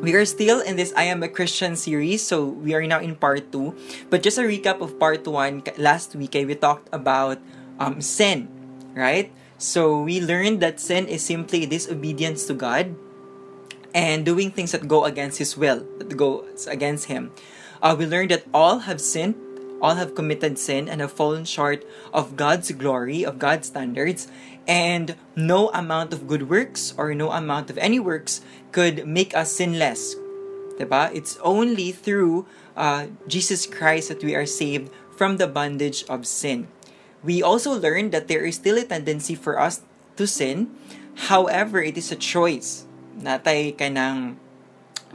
We are still in this I Am a Christian series, so we are now in part 2. But just a recap of part 1, last week we talked about um, sin, right? So we learned that sin is simply disobedience to God and doing things that go against His will, that go against Him. Uh, we learned that all have sinned, all have committed sin, and have fallen short of God's glory, of God's standards, and no amount of good works or no amount of any works could make us sinless. Diba? It's only through uh, Jesus Christ that we are saved from the bondage of sin. We also learned that there is still a tendency for us to sin. However, it is a choice. Natay ka ng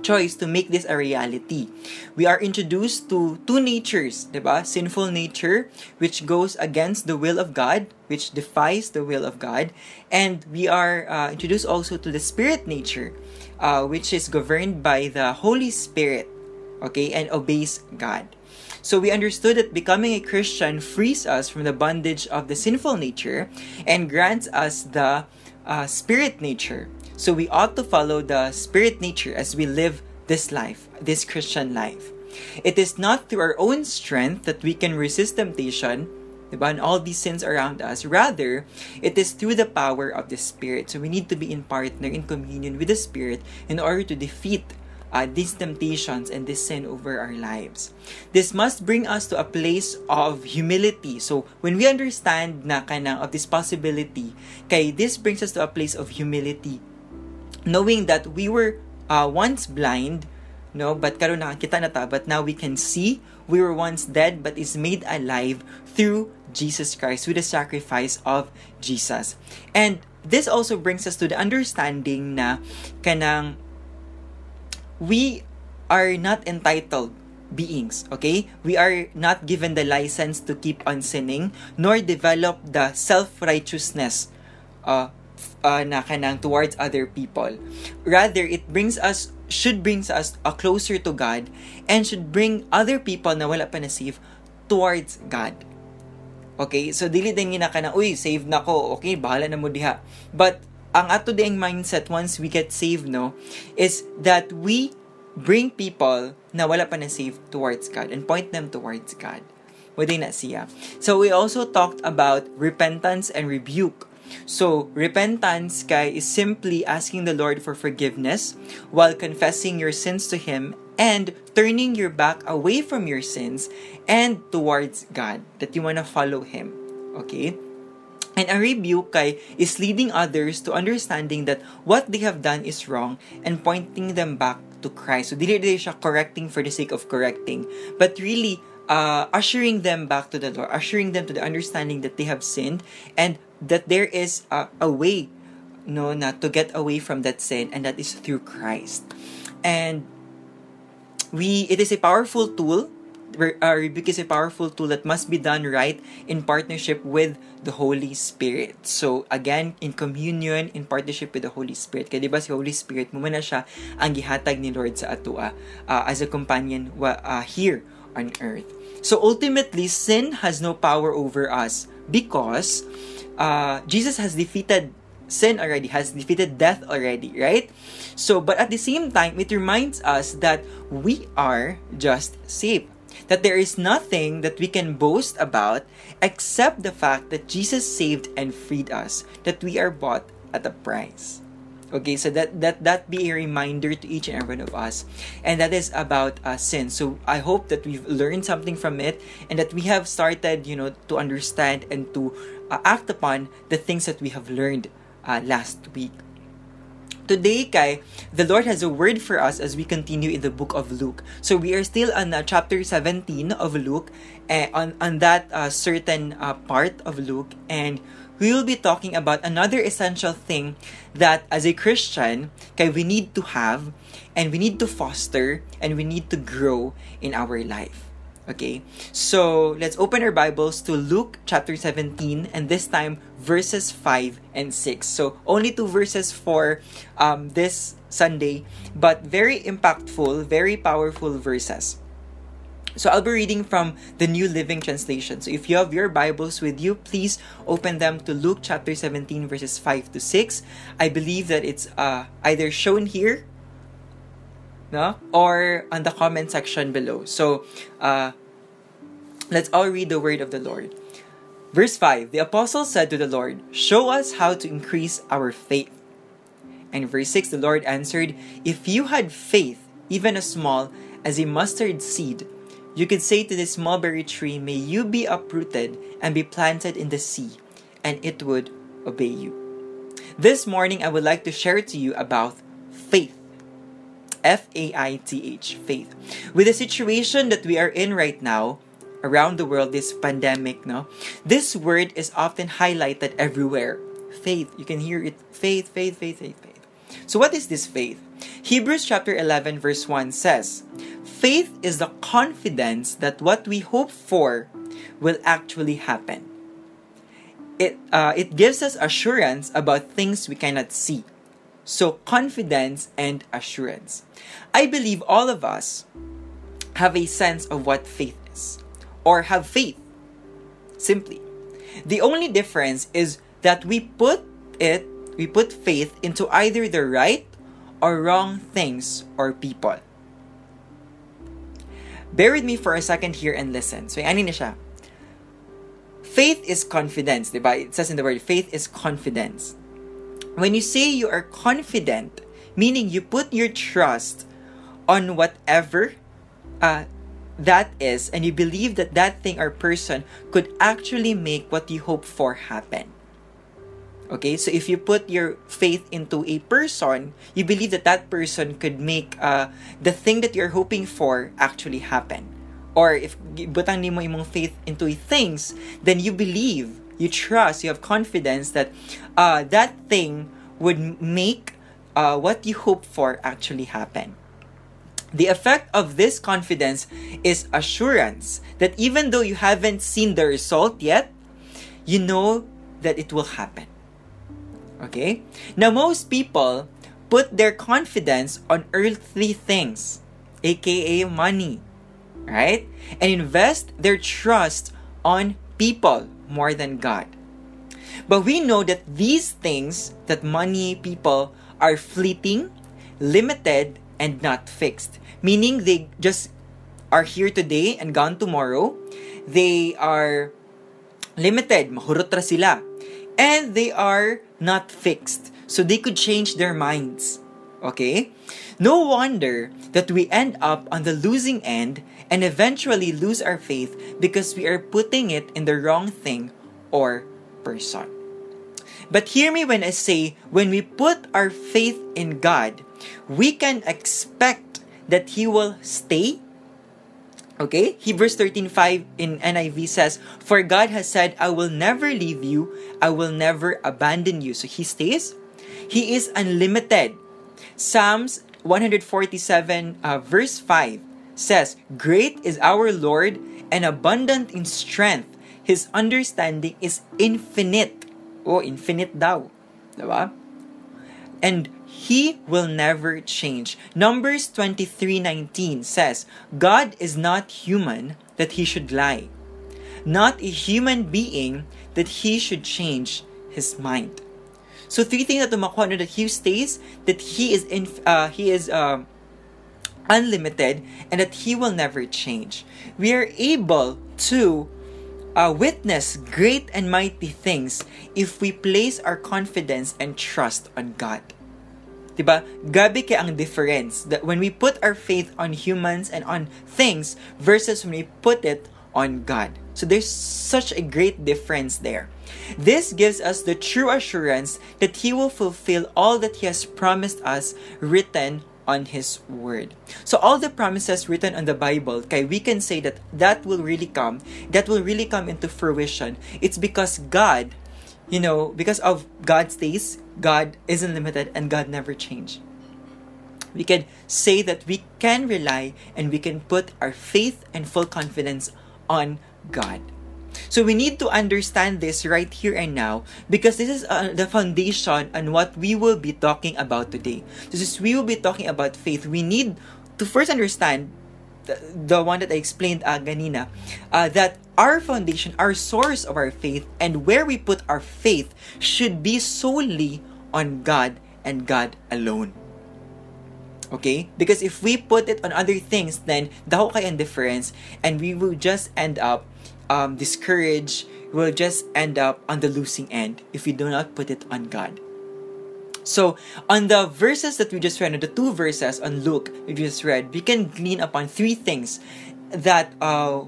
choice to make this a reality. We are introduced to two natures, diba? Sinful nature, which goes against the will of God, which defies the will of God, and we are uh, introduced also to the spirit nature, uh, which is governed by the Holy Spirit, okay, and obeys God. So we understood that becoming a Christian frees us from the bondage of the sinful nature and grants us the uh, spirit nature. So we ought to follow the spirit nature as we live this life, this Christian life. It is not through our own strength that we can resist temptation, diba, and all these sins around us. Rather, it is through the power of the Spirit. So we need to be in partner, in communion with the Spirit in order to defeat uh, these temptations and this sin over our lives. This must bring us to a place of humility. So, when we understand na kanang of this possibility, kay this brings us to a place of humility, knowing that we were uh, once blind, no, but karon nakakita na ta, but now we can see we were once dead but is made alive through Jesus Christ, through the sacrifice of Jesus. And this also brings us to the understanding na kanang we are not entitled beings, okay? We are not given the license to keep on sinning, nor develop the self-righteousness uh, uh, na kanang towards other people. Rather, it brings us, should brings us uh, closer to God and should bring other people na wala pa na save towards God. Okay? So, dili din nga ka na, uy, save na ko. Okay, bahala na mo diha. But, ang ato ding mindset once we get saved, no, is that we bring people na wala pa na saved towards God and point them towards God. Wala na siya. So, we also talked about repentance and rebuke. So, repentance kay is simply asking the Lord for forgiveness while confessing your sins to Him and turning your back away from your sins and towards God, that you want to follow Him. Okay? And a rebuke kay is leading others to understanding that what they have done is wrong and pointing them back to Christ. So, dili dili siya correcting for the sake of correcting, but really uh, ushering them back to the Lord, ushering them to the understanding that they have sinned and that there is a, a way no na to get away from that sin and that is through Christ. And we it is a powerful tool uh, rebuke is a powerful tool that must be done right in partnership with the Holy Spirit. So, again, in communion, in partnership with the Holy Spirit. Kaya diba si Holy Spirit, mo na siya ang gihatag ni Lord sa atua uh, as a companion uh, here on earth. So, ultimately, sin has no power over us because uh, Jesus has defeated sin already, has defeated death already, right? So, but at the same time, it reminds us that we are just saved that there is nothing that we can boast about except the fact that Jesus saved and freed us, that we are bought at a price. Okay, so that that that be a reminder to each and every one of us, and that is about uh, sin. So I hope that we've learned something from it, and that we have started, you know, to understand and to uh, act upon the things that we have learned uh, last week. Today, Kai, the Lord has a word for us as we continue in the book of Luke. So we are still on uh, chapter 17 of Luke, uh, on, on that uh, certain uh, part of Luke, and we will be talking about another essential thing that as a Christian, Kai, we need to have, and we need to foster, and we need to grow in our life. Okay, so let's open our Bibles to Luke chapter 17, and this time verses 5 and 6. So only two verses for um, this Sunday, but very impactful, very powerful verses. So I'll be reading from the New Living Translation. So if you have your Bibles with you, please open them to Luke chapter 17, verses 5 to 6. I believe that it's uh, either shown here no? Or on the comment section below. So, uh, let's all read the word of the Lord. Verse 5 The apostle said to the Lord, Show us how to increase our faith. And verse 6 The Lord answered, If you had faith, even as small as a mustard seed, you could say to this mulberry tree, May you be uprooted and be planted in the sea, and it would obey you. This morning, I would like to share to you about faith. F A I T H, faith. With the situation that we are in right now, around the world, this pandemic, no? This word is often highlighted everywhere. Faith. You can hear it. Faith, faith, faith, faith, faith. So what is this faith? Hebrews chapter 11 verse 1 says, Faith is the confidence that what we hope for will actually happen. It, uh, it gives us assurance about things we cannot see. So, confidence and assurance. I believe all of us have a sense of what faith is, or have faith, simply. The only difference is that we put it, we put faith into either the right or wrong things or people. Bear with me for a second here and listen. So, na siya? Faith is confidence, diba? It says in the word, faith is confidence. When you say you are confident, meaning you put your trust on whatever uh, that is, and you believe that that thing or person could actually make what you hope for happen. Okay, so if you put your faith into a person, you believe that that person could make uh, the thing that you're hoping for actually happen. Or if butang ni mo imong faith into things, then you believe, you trust, you have confidence that uh, that thing would make uh, what you hope for actually happen. The effect of this confidence is assurance that even though you haven't seen the result yet, you know that it will happen. Okay? Now, most people put their confidence on earthly things, aka money, right? And invest their trust on people more than God. But we know that these things, that money, people, are fleeting, limited, and not fixed. Meaning they just are here today and gone tomorrow. They are limited, mahurot sila. And they are not fixed. So they could change their minds. Okay? No wonder that we end up on the losing end and eventually lose our faith because we are putting it in the wrong thing or person. But hear me when I say, when we put our faith in God, we can expect that He will stay Okay? Hebrews 13:5 in NIV says, "For God has said, I will never leave you, I will never abandon you." So he stays. He is unlimited. Psalms 147 uh, verse 5 says, "Great is our Lord and abundant in strength. His understanding is infinite." Oh, infinite daw. Diba? And he will never change. Numbers 23:19 says, God is not human that he should lie, not a human being that he should change his mind. So three things that tumakuha that he stays that he is in uh, he is uh, unlimited and that he will never change. We are able to uh, witness great and mighty things if we place our confidence and trust on God. Diba? Gabi kaya ang difference that when we put our faith on humans and on things versus when we put it on God. So there's such a great difference there. This gives us the true assurance that He will fulfill all that He has promised us written on His Word. So all the promises written on the Bible, kay we can say that that will really come, that will really come into fruition. It's because God you know, because of God's days, God isn't limited and God never changed. We can say that we can rely and we can put our faith and full confidence on God. So we need to understand this right here and now because this is uh, the foundation on what we will be talking about today. This is we will be talking about faith. We need to first understand the, the one that I explained uh, ganina, uh, that our foundation, our source of our faith, and where we put our faith should be solely on God and God alone. Okay? Because if we put it on other things, then dako kay indifference and we will just end up um, discouraged. We'll just end up on the losing end if we do not put it on God. So, on the verses that we just read, the two verses on Luke we just read, we can glean upon three things that uh,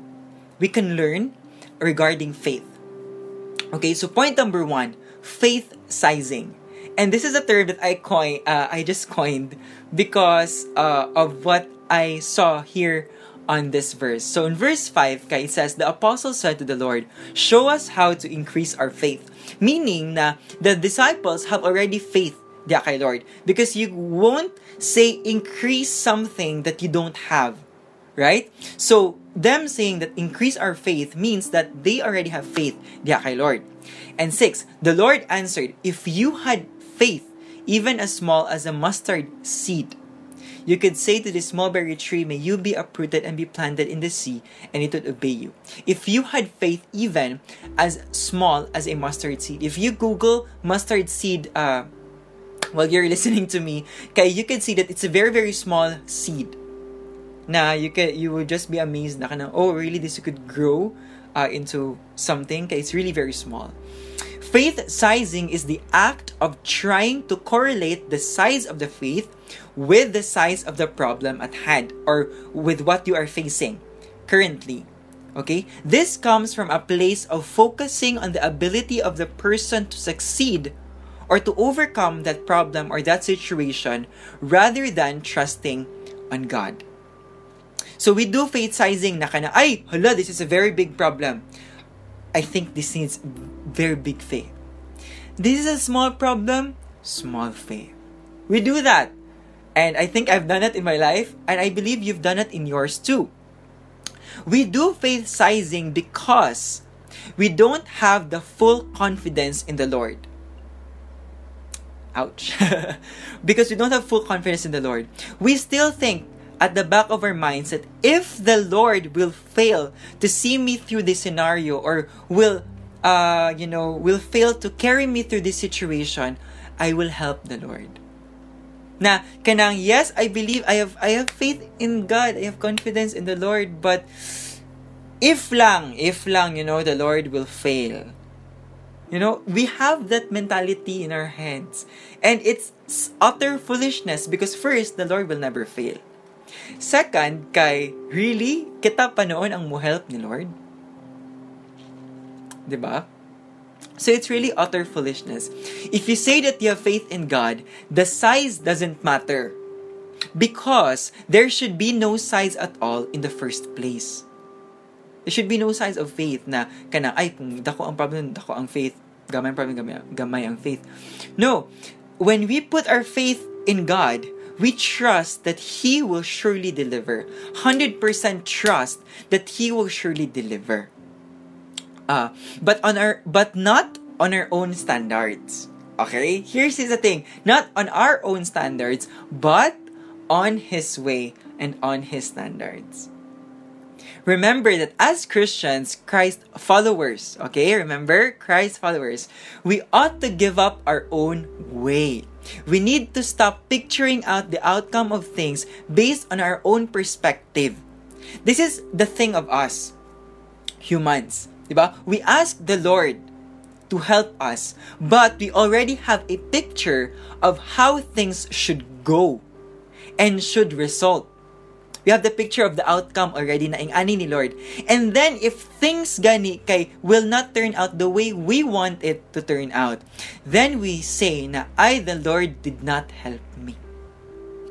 we can learn regarding faith. Okay, so point number one faith sizing. And this is a term that I coin, uh, I just coined because uh, of what I saw here on this verse. So in verse 5, it says, The apostle said to the Lord, Show us how to increase our faith. Meaning na the disciples have already faith diya kay Lord. Because you won't say increase something that you don't have. Right? So, them saying that increase our faith means that they already have faith diya kay Lord. And six, the Lord answered, If you had faith, even as small as a mustard seed, you could say to this mulberry tree, May you be uprooted and be planted in the sea, and it would obey you. If you had faith even as small as a mustard seed, if you Google mustard seed uh, while you're listening to me, okay, you can see that it's a very, very small seed. Now you can you will just be amazed na oh really this could grow uh, into something. Okay, it's really very small. Faith sizing is the act of trying to correlate the size of the faith with the size of the problem at hand or with what you are facing currently. Okay? This comes from a place of focusing on the ability of the person to succeed or to overcome that problem or that situation rather than trusting on God. So we do faith sizing na kana, ay, hala, this is a very big problem. I think this needs very big faith. This is a small problem, small faith. We do that. And I think I've done it in my life, and I believe you've done it in yours too. We do faith sizing because we don't have the full confidence in the Lord. Ouch. because we don't have full confidence in the Lord. We still think at the back of our minds that if the Lord will fail to see me through this scenario or will uh you know will fail to carry me through this situation, I will help the Lord. Na kanang yes, I believe I have I have faith in God. I have confidence in the Lord, but if lang, if lang, you know, the Lord will fail you know, we have that mentality in our heads. And it's utter foolishness because first, the Lord will never fail. Second, kay, really, kita pa noon ang mo-help ni Lord? ba? Diba? So it's really utter foolishness. If you say that you have faith in God, the size doesn't matter. Because there should be no size at all in the first place. There should be no signs of faith na kana ay kung dako ang problem dako ang faith gamay ang problem gamay, gamay ang faith. No, when we put our faith in God, we trust that He will surely deliver. 100% trust that He will surely deliver. Uh, but on our but not on our own standards. Okay? Here's the thing. Not on our own standards, but on His way and on His standards. Remember that as Christians, Christ followers, okay? Remember, Christ followers, we ought to give up our own way. We need to stop picturing out the outcome of things based on our own perspective. This is the thing of us, humans. Diba? We ask the Lord to help us, but we already have a picture of how things should go and should result. We have the picture of the outcome already na ingani ni Lord. And then, if things gani kay will not turn out the way we want it to turn out, then we say na, I, the Lord, did not help me.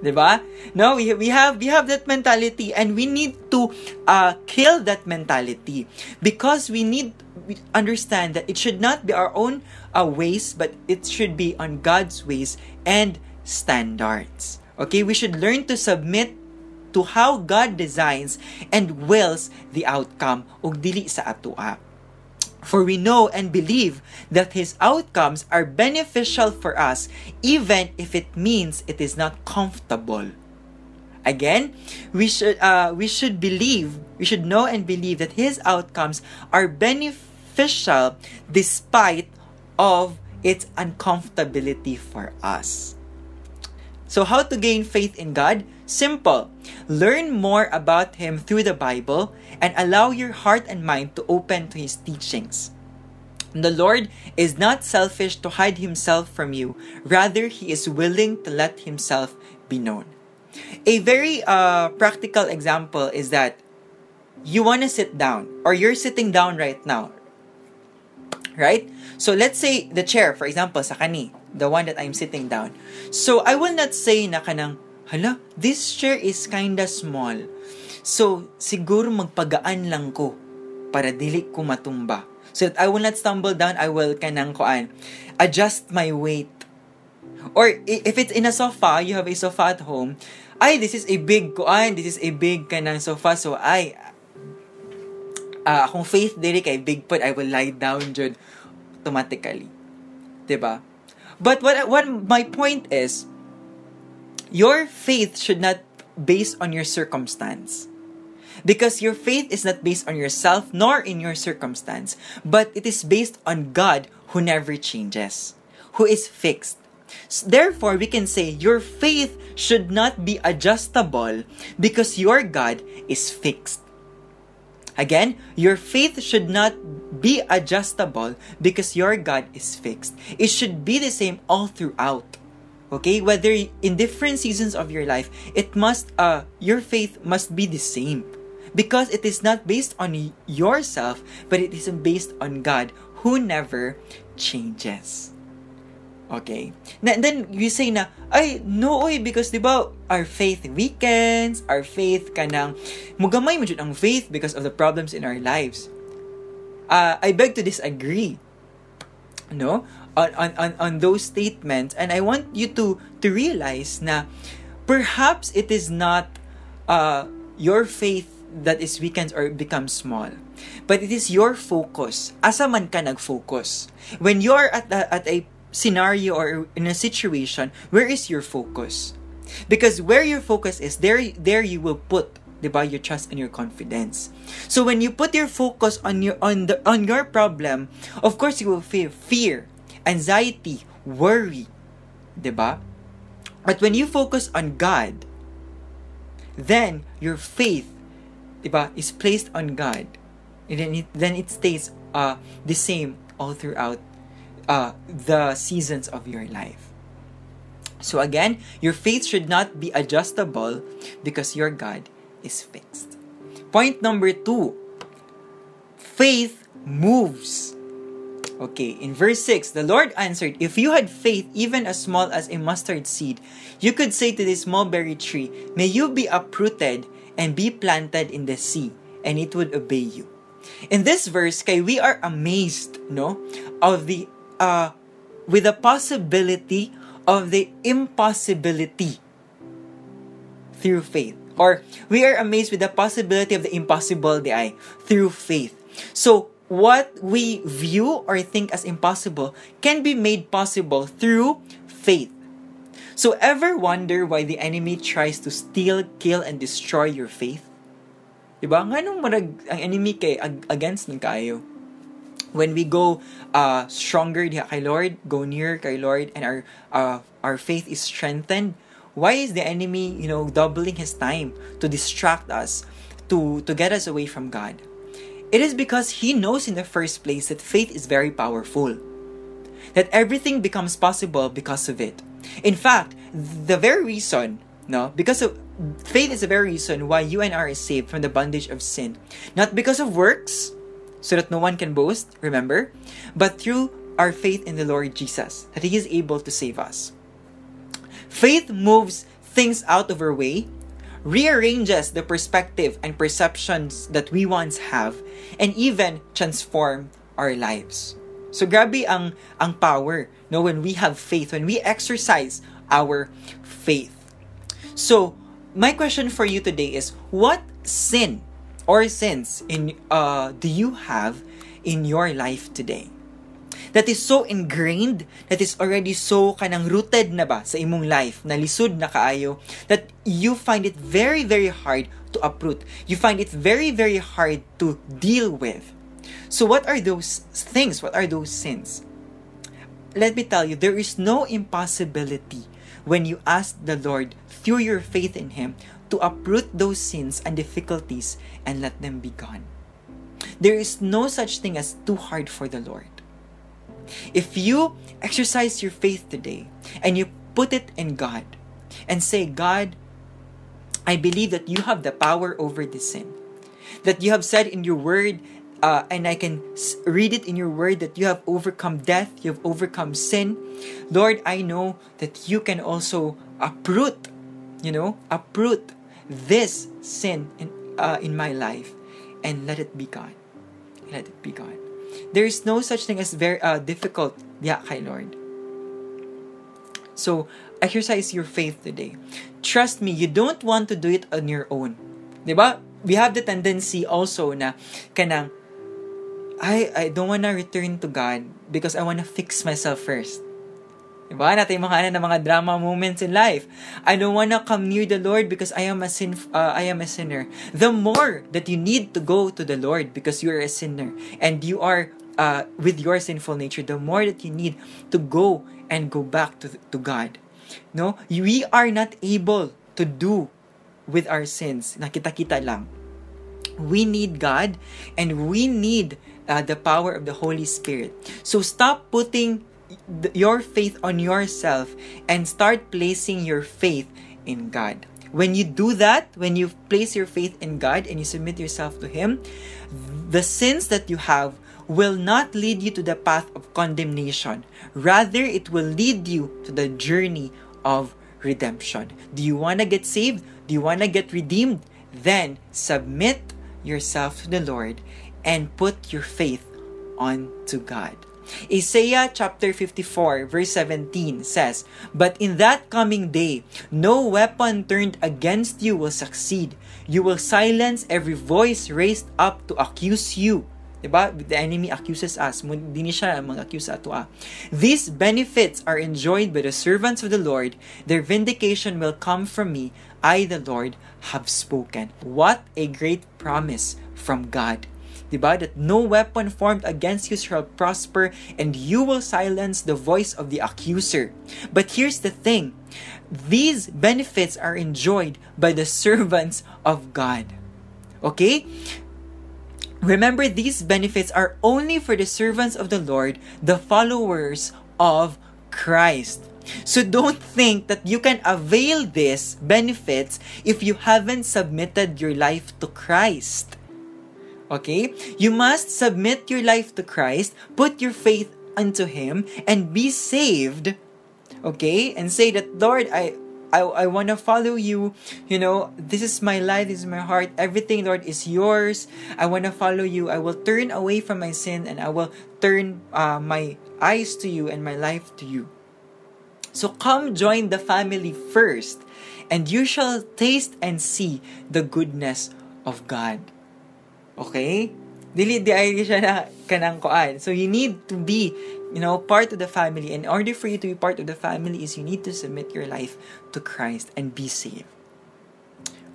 Diba? No, we, we have we have that mentality and we need to uh, kill that mentality because we need we understand that it should not be our own uh, ways but it should be on God's ways and standards. Okay, we should learn to submit to how God designs and wills the outcome ug dili sa atoa. For we know and believe that His outcomes are beneficial for us even if it means it is not comfortable. Again, we should uh, we should believe, we should know and believe that His outcomes are beneficial despite of its uncomfortability for us. So, how to gain faith in God? Simple. Learn more about Him through the Bible and allow your heart and mind to open to His teachings. The Lord is not selfish to hide Himself from you, rather, He is willing to let Himself be known. A very uh, practical example is that you want to sit down, or you're sitting down right now. Right? So let's say the chair, for example, sa kani, the one that I'm sitting down. So I will not say na kanang, hala, this chair is kinda small. So siguro magpagaan lang ko para dili ko matumba. So that I will not stumble down, I will kanang koan, adjust my weight. Or if it's in a sofa, you have a sofa at home, ay, this is a big koan, this is a big kanang sofa, so ay, uh, akong faith diri kay big put, I will lie down jud automatically. 'Di ba? But what what my point is your faith should not based on your circumstance. Because your faith is not based on yourself nor in your circumstance, but it is based on God who never changes, who is fixed. Therefore, we can say your faith should not be adjustable because your God is fixed. Again, your faith should not be adjustable because your God is fixed. It should be the same all throughout. Okay? Whether in different seasons of your life, it must uh your faith must be the same. Because it is not based on yourself, but it is based on God who never changes. Okay? And then you say na, ay, no, oy, because di ba, our faith weekends, our faith kanang, mugamay mo ang faith because of the problems in our lives. Uh, I beg to disagree. No? On, on, on, those statements. And I want you to, to realize na perhaps it is not uh, your faith that is weakened or becomes small. But it is your focus. Asa man ka nag-focus. When you're at, a, at a scenario or in a situation, where is your focus? Because where your focus is, there there you will put diba, your trust and your confidence. So when you put your focus on your on the on your problem, of course you will feel fear, anxiety, worry, diba? But when you focus on God, then your faith, diba, is placed on God. And then it, then it stays uh, the same all throughout uh, the seasons of your life. So again, your faith should not be adjustable because your God is fixed. Point number two faith moves. Okay, in verse 6, the Lord answered, If you had faith even as small as a mustard seed, you could say to this mulberry tree, May you be uprooted and be planted in the sea, and it would obey you. In this verse, kay we are amazed, no, of the uh, with the possibility of the impossibility through faith. Or we are amazed with the possibility of the impossible di through faith. So, what we view or think as impossible can be made possible through faith. So, ever wonder why the enemy tries to steal, kill, and destroy your faith? Diba? Marag, ang enemy kay ag- against ng kayo when we go uh, stronger diha kay Lord, go near kay Lord, and our uh, our faith is strengthened, why is the enemy, you know, doubling his time to distract us, to to get us away from God? It is because he knows in the first place that faith is very powerful. That everything becomes possible because of it. In fact, the very reason, no, because of faith is the very reason why you and I are saved from the bondage of sin. Not because of works, so that no one can boast, remember? But through our faith in the Lord Jesus, that He is able to save us. Faith moves things out of our way, rearranges the perspective and perceptions that we once have, and even transform our lives. So grabe ang ang power no when we have faith, when we exercise our faith. So, my question for you today is what sin or sins in uh, do you have in your life today? That is so ingrained, that is already so kanang rooted na ba sa imong life, na lisod na kaayo, that you find it very, very hard to uproot. You find it very, very hard to deal with. So what are those things? What are those sins? let me tell you, there is no impossibility when you ask the Lord through your faith in Him to uproot those sins and difficulties and let them be gone. There is no such thing as too hard for the Lord. If you exercise your faith today and you put it in God and say, God, I believe that you have the power over this sin. That you have said in your word, uh, and I can read it in your word that you have overcome death, you have overcome sin. Lord, I know that you can also uproot, you know, uproot this sin in, uh, in my life and let it be gone. Let it be gone. There is no such thing as very uh, difficult, yeah, kay Lord. So, exercise your faith today. Trust me, you don't want to do it on your own. Diba? We have the tendency also na kanang I I don't wanna return to God because I wanna fix myself first. Diba? Natin mga ano, ng mga drama moments in life. I don't wanna come near the Lord because I am a sin uh, I am a sinner. The more that you need to go to the Lord because you are a sinner and you are uh, with your sinful nature, the more that you need to go and go back to to God. No, we are not able to do with our sins. Nakita-kita lang. We need God and we need uh, the power of the Holy Spirit. So stop putting your faith on yourself and start placing your faith in God. When you do that, when you place your faith in God and you submit yourself to Him, the sins that you have will not lead you to the path of condemnation. Rather, it will lead you to the journey of redemption. Do you want to get saved? Do you want to get redeemed? Then submit yourself to the Lord and put your faith on to God. Isaiah chapter 54 verse 17 says, But in that coming day, no weapon turned against you will succeed. You will silence every voice raised up to accuse you. Diba? The enemy accuses us. Hindi siya mag-accuse ato ah. These benefits are enjoyed by the servants of the Lord. Their vindication will come from me. I, the Lord, have spoken. What a great promise from God. Diba? That no weapon formed against you shall prosper, and you will silence the voice of the accuser. But here's the thing these benefits are enjoyed by the servants of God. Okay? Remember, these benefits are only for the servants of the Lord, the followers of Christ. So don't think that you can avail these benefits if you haven't submitted your life to Christ. Okay? You must submit your life to Christ, put your faith unto Him, and be saved. Okay? And say that, Lord, I I, I want to follow you. You know, this is my life, this is my heart. Everything, Lord, is yours. I want to follow you. I will turn away from my sin and I will turn uh, my eyes to you and my life to you. So come join the family first, and you shall taste and see the goodness of God. Okay? Dili di ay siya na kanang koan. So you need to be, you know, part of the family. In order for you to be part of the family is you need to submit your life to Christ and be saved.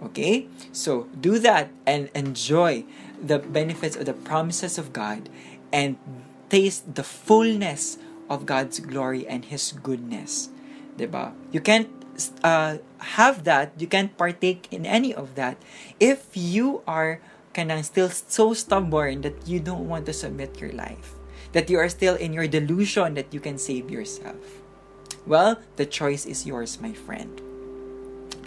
Okay? So do that and enjoy the benefits of the promises of God and taste the fullness of God's glory and His goodness. Diba? You can't uh, have that, you can't partake in any of that if you are kanang still so stubborn that you don't want to submit your life. That you are still in your delusion that you can save yourself. Well, the choice is yours, my friend.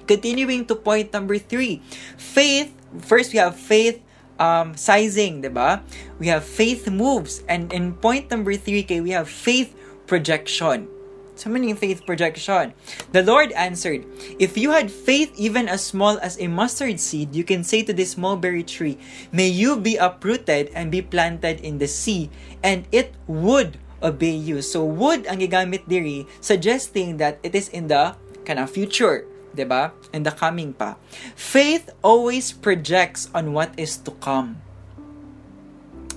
Continuing to point number three. Faith, first we have faith um, sizing, diba? We have faith moves. And in point number three, okay, we have faith projection. So many faith projection. The Lord answered, If you had faith even as small as a mustard seed, you can say to this mulberry tree, May you be uprooted and be planted in the sea, and it would obey you. So would ang gigamit diri, suggesting that it is in the kana future, ba? In the coming pa. Faith always projects on what is to come.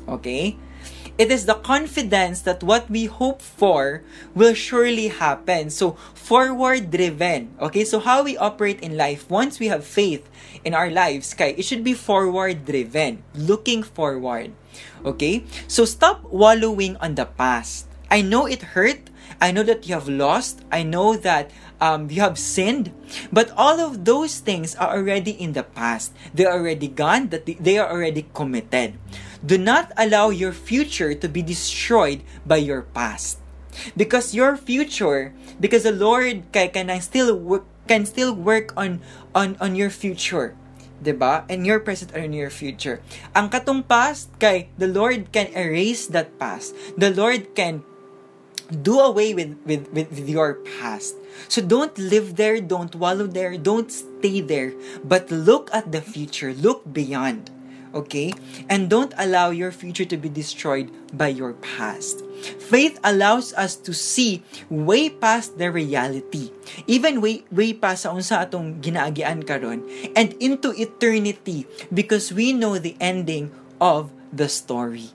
Okay? It is the confidence that what we hope for will surely happen. So, forward driven. Okay, so how we operate in life, once we have faith in our lives, kay, it should be forward driven, looking forward. Okay, so stop wallowing on the past. I know it hurt. I know that you have lost. I know that um, you have sinned. But all of those things are already in the past. They are already gone, they are already committed. Do not allow your future to be destroyed by your past. Because your future, because the Lord can, still work, can still work on on on your future. ba? And your present or your future. Ang katong past kay the Lord can erase that past. The Lord can do away with, with, with your past. So don't live there, don't wallow there, don't stay there, but look at the future, look beyond. Okay? And don't allow your future to be destroyed by your past. Faith allows us to see way past the reality. Even way, way past sa unsa atong ginaagian karon and into eternity because we know the ending of the story.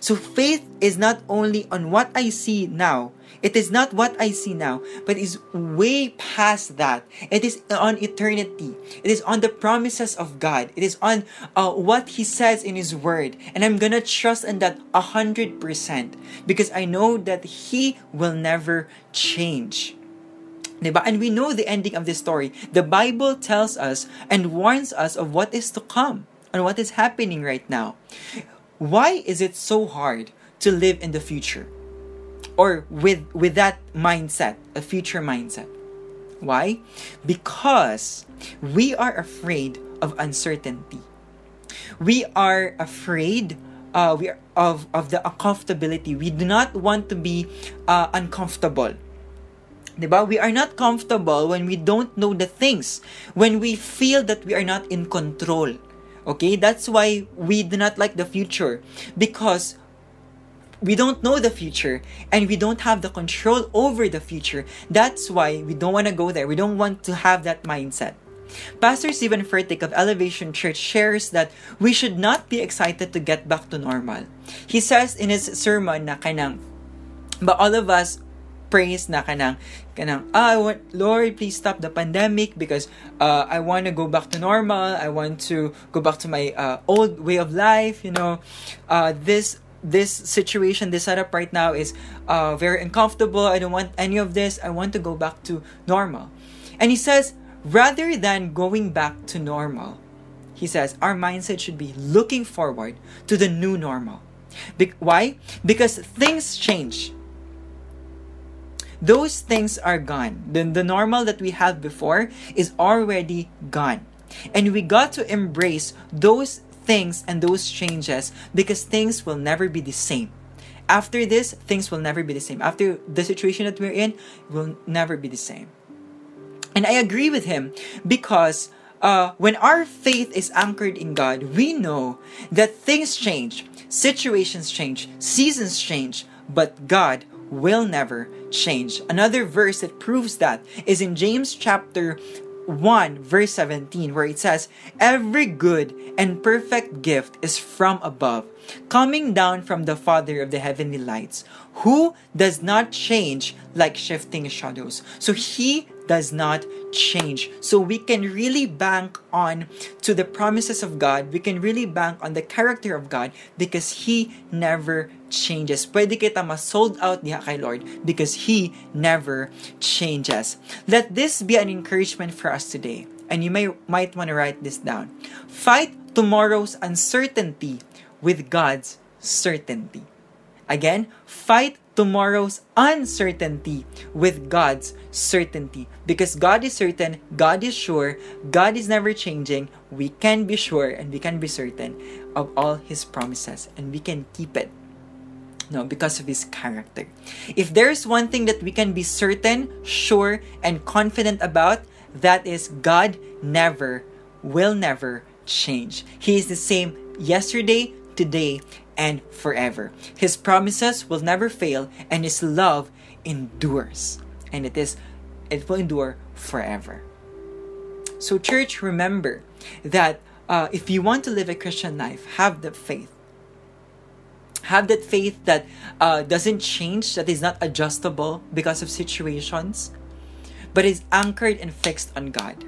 So faith is not only on what I see now, it is not what I see now, but is way past that. It is on eternity. It is on the promises of God. It is on uh, what He says in His Word. And I'm gonna trust in that a hundred percent because I know that He will never change. Diba? And we know the ending of this story. The Bible tells us and warns us of what is to come and what is happening right now. Why is it so hard to live in the future? Or with with that mindset, a future mindset. Why? Because we are afraid of uncertainty. We are afraid uh, we are of, of the uncomfortability. We do not want to be uh, uncomfortable. Diba? We are not comfortable when we don't know the things, when we feel that we are not in control. Okay, that's why we do not like the future because we don't know the future and we don't have the control over the future. That's why we don't want to go there. We don't want to have that mindset. Pastor Steven Furtick of Elevation Church shares that we should not be excited to get back to normal. He says in his sermon na kanang, but all of us praise na kanang kanang ah, I want Lord please stop the pandemic because uh, I want to go back to normal I want to go back to my uh, old way of life you know uh, this this situation this setup right now is uh, very uncomfortable. I don't want any of this. I want to go back to normal. And he says rather than going back to normal he says our mindset should be looking forward to the new normal. Be- why? Because things change. Those things are gone. The, the normal that we had before is already gone. And we got to embrace those things and those changes because things will never be the same. After this, things will never be the same. After the situation that we're in, will never be the same. And I agree with him because uh, when our faith is anchored in God, we know that things change, situations change, seasons change, but God will never change. Another verse that proves that is in James chapter 1 verse 17 where it says every good and perfect gift is from above coming down from the father of the heavenly lights who does not change like shifting shadows. So he does not change. So we can really bank on to the promises of God. We can really bank on the character of God because He never changes. Pwede kita ma-sold out diha kay Lord because He never changes. Let this be an encouragement for us today. And you may might want to write this down. Fight tomorrow's uncertainty with God's certainty. Again, fight tomorrow's uncertainty with God's certainty. Because God is certain, God is sure, God is never changing. We can be sure and we can be certain of all His promises and we can keep it. No, because of His character. If there's one thing that we can be certain, sure, and confident about, that is God never, will never change. He is the same yesterday, today, and forever. His promises will never fail, and His love endures. And it is it will endure forever. So, church, remember that uh, if you want to live a Christian life, have the faith. Have that faith that uh, doesn't change, that is not adjustable because of situations, but is anchored and fixed on God.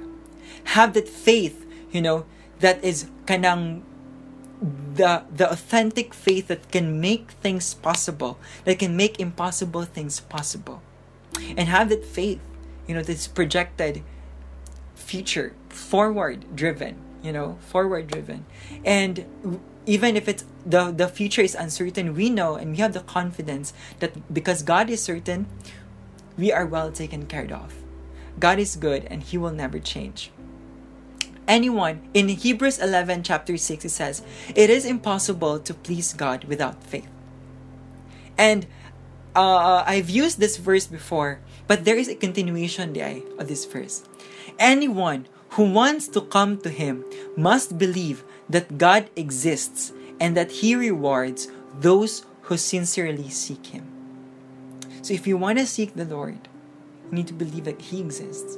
Have that faith, you know, that is kanang the the authentic faith that can make things possible, that can make impossible things possible. And have that faith, you know, this projected future, forward driven, you know, forward driven. And even if it's the the future is uncertain, we know and we have the confidence that because God is certain, we are well taken care of. God is good and he will never change anyone. In Hebrews 11, chapter 6, it says, It is impossible to please God without faith. And uh, I've used this verse before, but there is a continuation there of this verse. Anyone who wants to come to Him must believe that God exists and that He rewards those who sincerely seek Him. So if you want to seek the Lord, you need to believe that He exists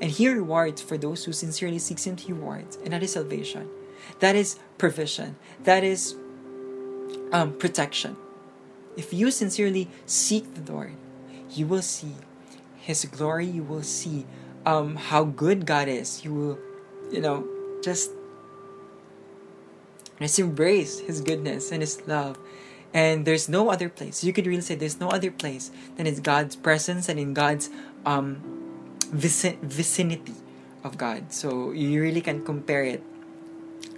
and he rewards for those who sincerely seek him, he rewards. And that is salvation. That is provision. That is um, protection. If you sincerely seek the Lord, you will see his glory. You will see um, how good God is. You will, you know, just, just embrace his goodness and his love. And there's no other place. You could really say there's no other place than in God's presence and in God's um, vicin- vicinity of God. So you really can compare it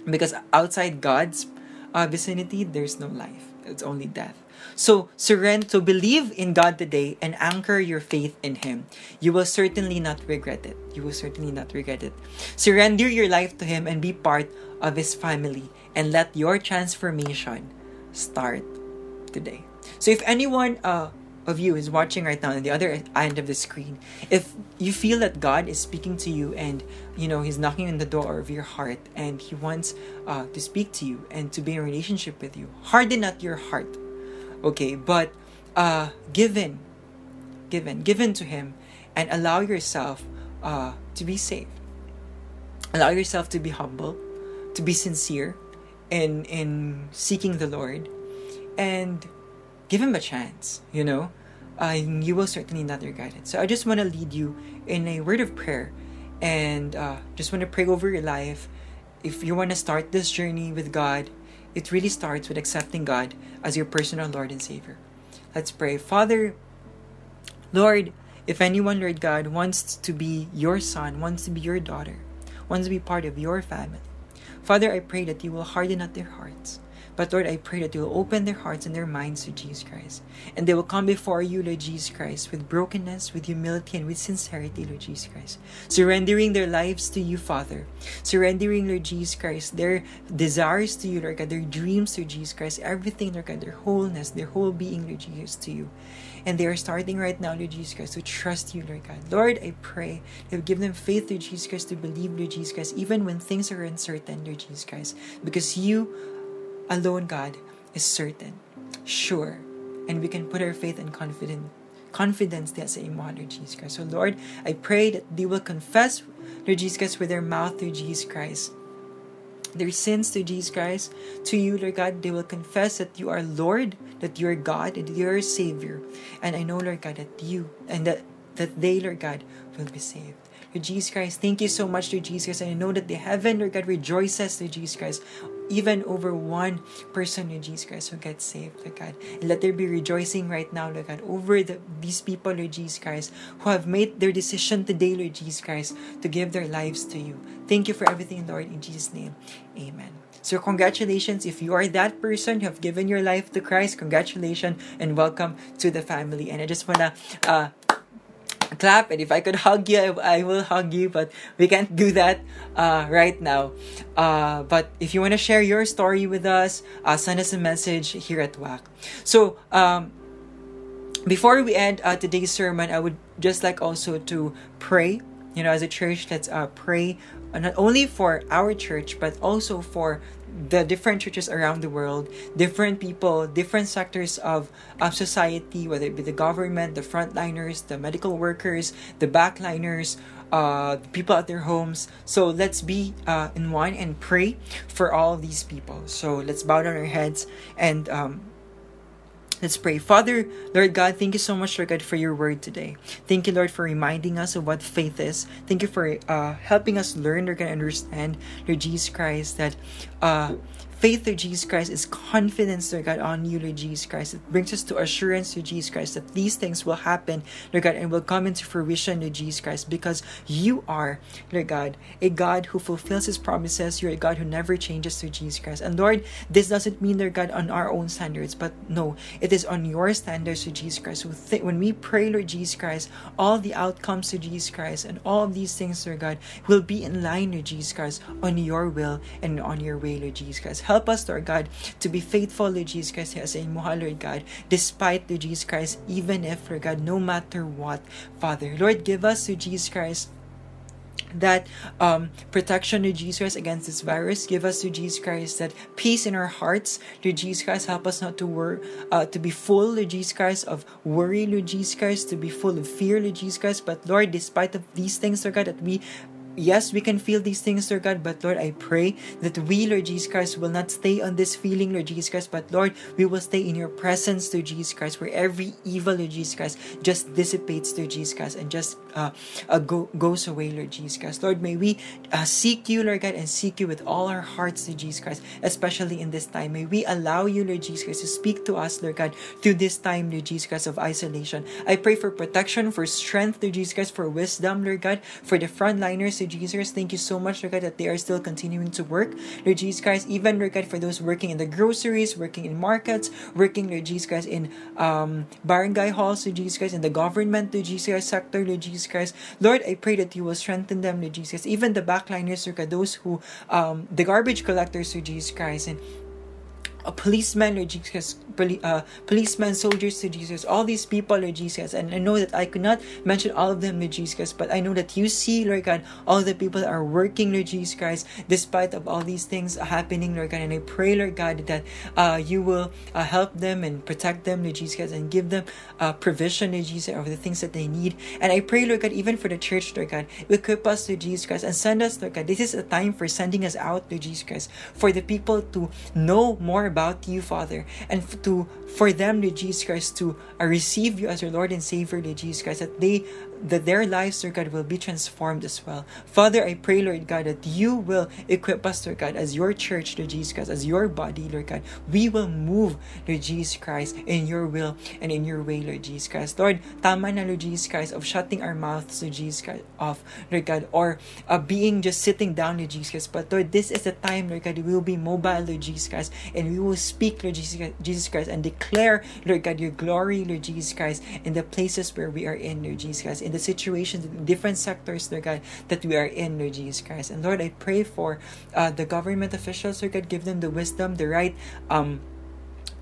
because outside God's uh, vicinity, there's no life. It's only death. So surrender to believe in God today and anchor your faith in Him. You will certainly not regret it. You will certainly not regret it. Surrender your life to Him and be part of His family and let your transformation start today. So if anyone uh, of you is watching right now on the other end of the screen, if you feel that God is speaking to you and you know He's knocking on the door of your heart and He wants uh, to speak to you and to be in relationship with you, harden not your heart, okay? But uh, give in, give in, give in to Him, and allow yourself uh, to be saved. Allow yourself to be humble, to be sincere in in seeking the Lord, and give Him a chance. You know uh, you will certainly not regret it. So I just want to lead you in a word of prayer and uh, just want to pray over your life. If you want to start this journey with God, it really starts with accepting God as your personal Lord and Savior. Let's pray. Father, Lord, if anyone, Lord God, wants to be your son, wants to be your daughter, wants to be part of your family, Father, I pray that you will harden up their hearts but Lord, I pray that you will open their hearts and their minds to Jesus Christ. And they will come before you, Lord Jesus Christ, with brokenness, with humility, and with sincerity, Lord Jesus Christ. Surrendering their lives to you, Father. Surrendering, Lord Jesus Christ, their desires to you, Lord God, their dreams to Jesus Christ, everything, Lord God, their wholeness, their whole being, Lord Jesus, to you. And they are starting right now, Lord Jesus Christ, to trust you, Lord God. Lord, I pray that you give them faith, Lord Jesus Christ, to believe, Lord Jesus Christ, even when things are uncertain, Lord Jesus Christ. Because you alone, God, is certain, sure, and we can put our faith and confidence confidence that sa imo, Lord Jesus Christ. So Lord, I pray that they will confess, Lord Jesus Christ, with their mouth to Jesus Christ. Their sins to Jesus Christ, to you, Lord God, they will confess that you are Lord, that you are God, and you are Savior. And I know, Lord God, that you and that, that they, Lord God, will be saved. Lord Jesus Christ, thank you so much, Lord Jesus. And I know that the heaven, Lord God, rejoices, Lord Jesus Christ, even over one person in Jesus Christ who gets saved, Lord God. And let there be rejoicing right now, Lord God, over the, these people, Lord Jesus Christ, who have made their decision today, Lord Jesus Christ, to give their lives to you. Thank you for everything, Lord, in Jesus' name. Amen. So congratulations if you are that person who have given your life to Christ. Congratulations and welcome to the family. And I just wanna uh, clap and if i could hug you i, will hug you but we can't do that uh, right now. Uh, but if you want to share your story with us uh, send us a message here at WAC so um, before we end uh, today's sermon i would just like also to pray. You know as a church let's uh, pray not only for our church but also for the different churches around the world, different people, different sectors of, of society, whether it be the government, the frontliners, the medical workers, the backliners, uh, people at their homes. So let's be uh, in one and pray for all these people. So let's bow down our heads and um, Let's pray. Father, Lord God, thank you so much, Lord God, for your word today. Thank you, Lord, for reminding us of what faith is. Thank you for uh, helping us learn, Lord God, understand, Lord Jesus Christ, that uh, Faith, Lord Jesus Christ, is confidence, Lord God, on you, Lord Jesus Christ. It brings us to assurance, Lord Jesus Christ, that these things will happen, Lord God, and will come into fruition, Lord Jesus Christ, because you are, Lord God, a God who fulfills his promises. You're a God who never changes, Lord Jesus Christ. And Lord, this doesn't mean, Lord God, on our own standards, but no, it is on your standards, Lord Jesus Christ. When we pray, Lord Jesus Christ, all the outcomes, Lord Jesus Christ, and all of these things, Lord God, will be in line, Lord Jesus Christ, on your will and on your way, Lord Jesus Christ. Help us, Lord God, to be faithful, Lord Jesus Christ, as a muha, Lord God, despite, Lord Jesus Christ, even if, Lord God, no matter what, Father. Lord, give us, Lord Jesus Christ, that um, protection to Jesus Christ against this virus. Give us to Jesus Christ that peace in our hearts. To Jesus Christ, help us not to worry, uh, to be full, to Jesus Christ, of worry, to Jesus Christ, to be full of fear, to Jesus Christ. But Lord, despite of these things, Lord God, that we yes, we can feel these things, Lord God, but Lord, I pray that we, Lord Jesus Christ, will not stay on this feeling, Lord Jesus Christ, but Lord, we will stay in your presence, Lord Jesus Christ, where every evil, Lord Jesus Christ, just dissipates, Lord Jesus Christ, and just uh, uh, go, goes away, Lord Jesus Christ. Lord, may we uh, seek you, Lord God, and seek you with all our hearts, Lord Jesus Christ, especially in this time. May we allow you, Lord Jesus Christ, to speak to us, Lord God, through this time, Lord Jesus Christ, of isolation. I pray for protection, for strength, Lord Jesus Christ, for wisdom, Lord God, for the frontliners, Lord Jesus. Thank you so much, Lord God, that they are still continuing to work, Lord Jesus Christ, even, Lord God, for those working in the groceries, working in markets, working, Lord Jesus Christ, in um, barangay halls, Lord Jesus Christ, in the government, Lord Jesus Christ, sector, Lord Jesus Christ. Lord, I pray that you will strengthen them, Lord Jesus. Even the backliners, Lord God, those who, um, the garbage collectors, Lord Jesus Christ, and a policeman, Lord Jesus, uh, policemen, soldiers, to Jesus, all these people, Lord Jesus, and I know that I could not mention all of them, Lord Jesus, but I know that you see, Lord God, all the people that are working, Lord Jesus Christ, despite of all these things happening, Lord God, and I pray, Lord God, that uh, you will uh, help them and protect them, Lord Jesus, and give them uh, provision, Lord Jesus, of the things that they need, and I pray, Lord God, even for the church, Lord God, equip us, Lord Jesus Christ, and send us, Lord God, this is a time for sending us out, Lord Jesus Christ, for the people to know more about you, Father, and to for them, Lord Jesus Christ, to uh, receive you as your Lord and Savior, Lord Jesus Christ, that they that their lives, Lord God, will be transformed as well. Father, I pray, Lord God, that you will equip us, Lord God, as your church, Lord Jesus Christ, as your body, Lord God. We will move, Lord Jesus Christ, in your will and in your way, Lord Jesus Christ. Lord, tama na, Lord Jesus Christ, of shutting our mouths, Lord Jesus Christ, off, Lord God, or uh, being just sitting down, Lord Jesus Christ. But Lord, this is the time, Lord God, we will be mobile, Lord Jesus Christ, and we will speak, Lord Jesus, Jesus Christ, and declare, Lord God, your glory, Lord Jesus Christ, in the places where we are in, Lord Jesus Christ, in the situations, in different sectors, Lord God, that we are in, Lord Jesus Christ. And Lord, I pray for uh, the government officials, Lord God, give them the wisdom, the right um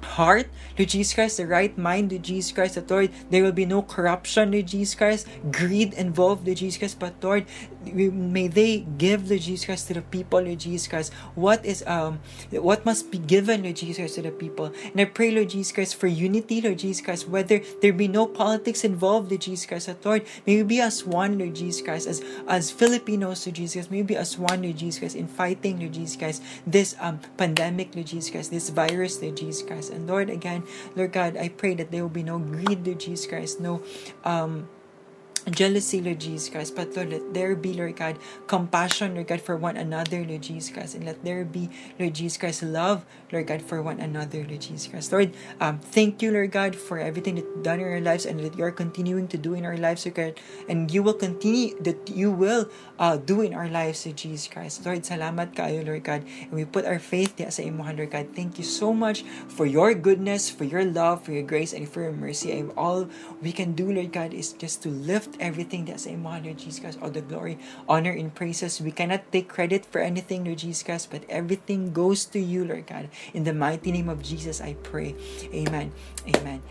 heart, Lord Jesus Christ, the right mind, Lord Jesus Christ, that Lord, there will be no corruption, Lord Jesus Christ, greed involved, Lord Jesus Christ, but Lord, may they give, Lord Jesus Christ, to the people, Lord Jesus Christ, what is um what must be given, Lord Jesus Christ, to the people. And I pray, Lord Jesus Christ, for unity, Lord Jesus Christ, whether there be no politics involved, Lord Jesus Christ, that Lord, may we be as one, Lord Jesus Christ, as as Filipinos, Lord Jesus Christ, may we be as one, Lord Jesus Christ, in fighting, Lord Jesus Christ, this um pandemic, Lord Jesus Christ, this virus, Lord Jesus Christ. And Lord, again, Lord God, I pray that there will be no greed, Lord Jesus Christ, no um jealousy, Lord Jesus Christ. But Lord, let there be, Lord God, compassion, Lord God, for one another, Lord Jesus Christ. And let there be, Lord Jesus Christ, love, Lord God, for one another, Lord Jesus Christ. Lord, um, thank you, Lord God, for everything that you've done in our lives and that you are continuing to do in our lives, Lord God. And you will continue, that you will uh, do in our lives, Lord Jesus Christ. Lord, salamat kayo, Lord God. And we put our faith sa imuhan, Lord God. Thank you so much for your goodness, for your love, for your grace, and for your mercy. And all we can do, Lord God, is just to lift everything that's in Lord Jesus Christ, all the glory, honor, and praises. We cannot take credit for anything, Lord Jesus Christ, but everything goes to you, Lord God. In the mighty name of Jesus, I pray. Amen. Amen.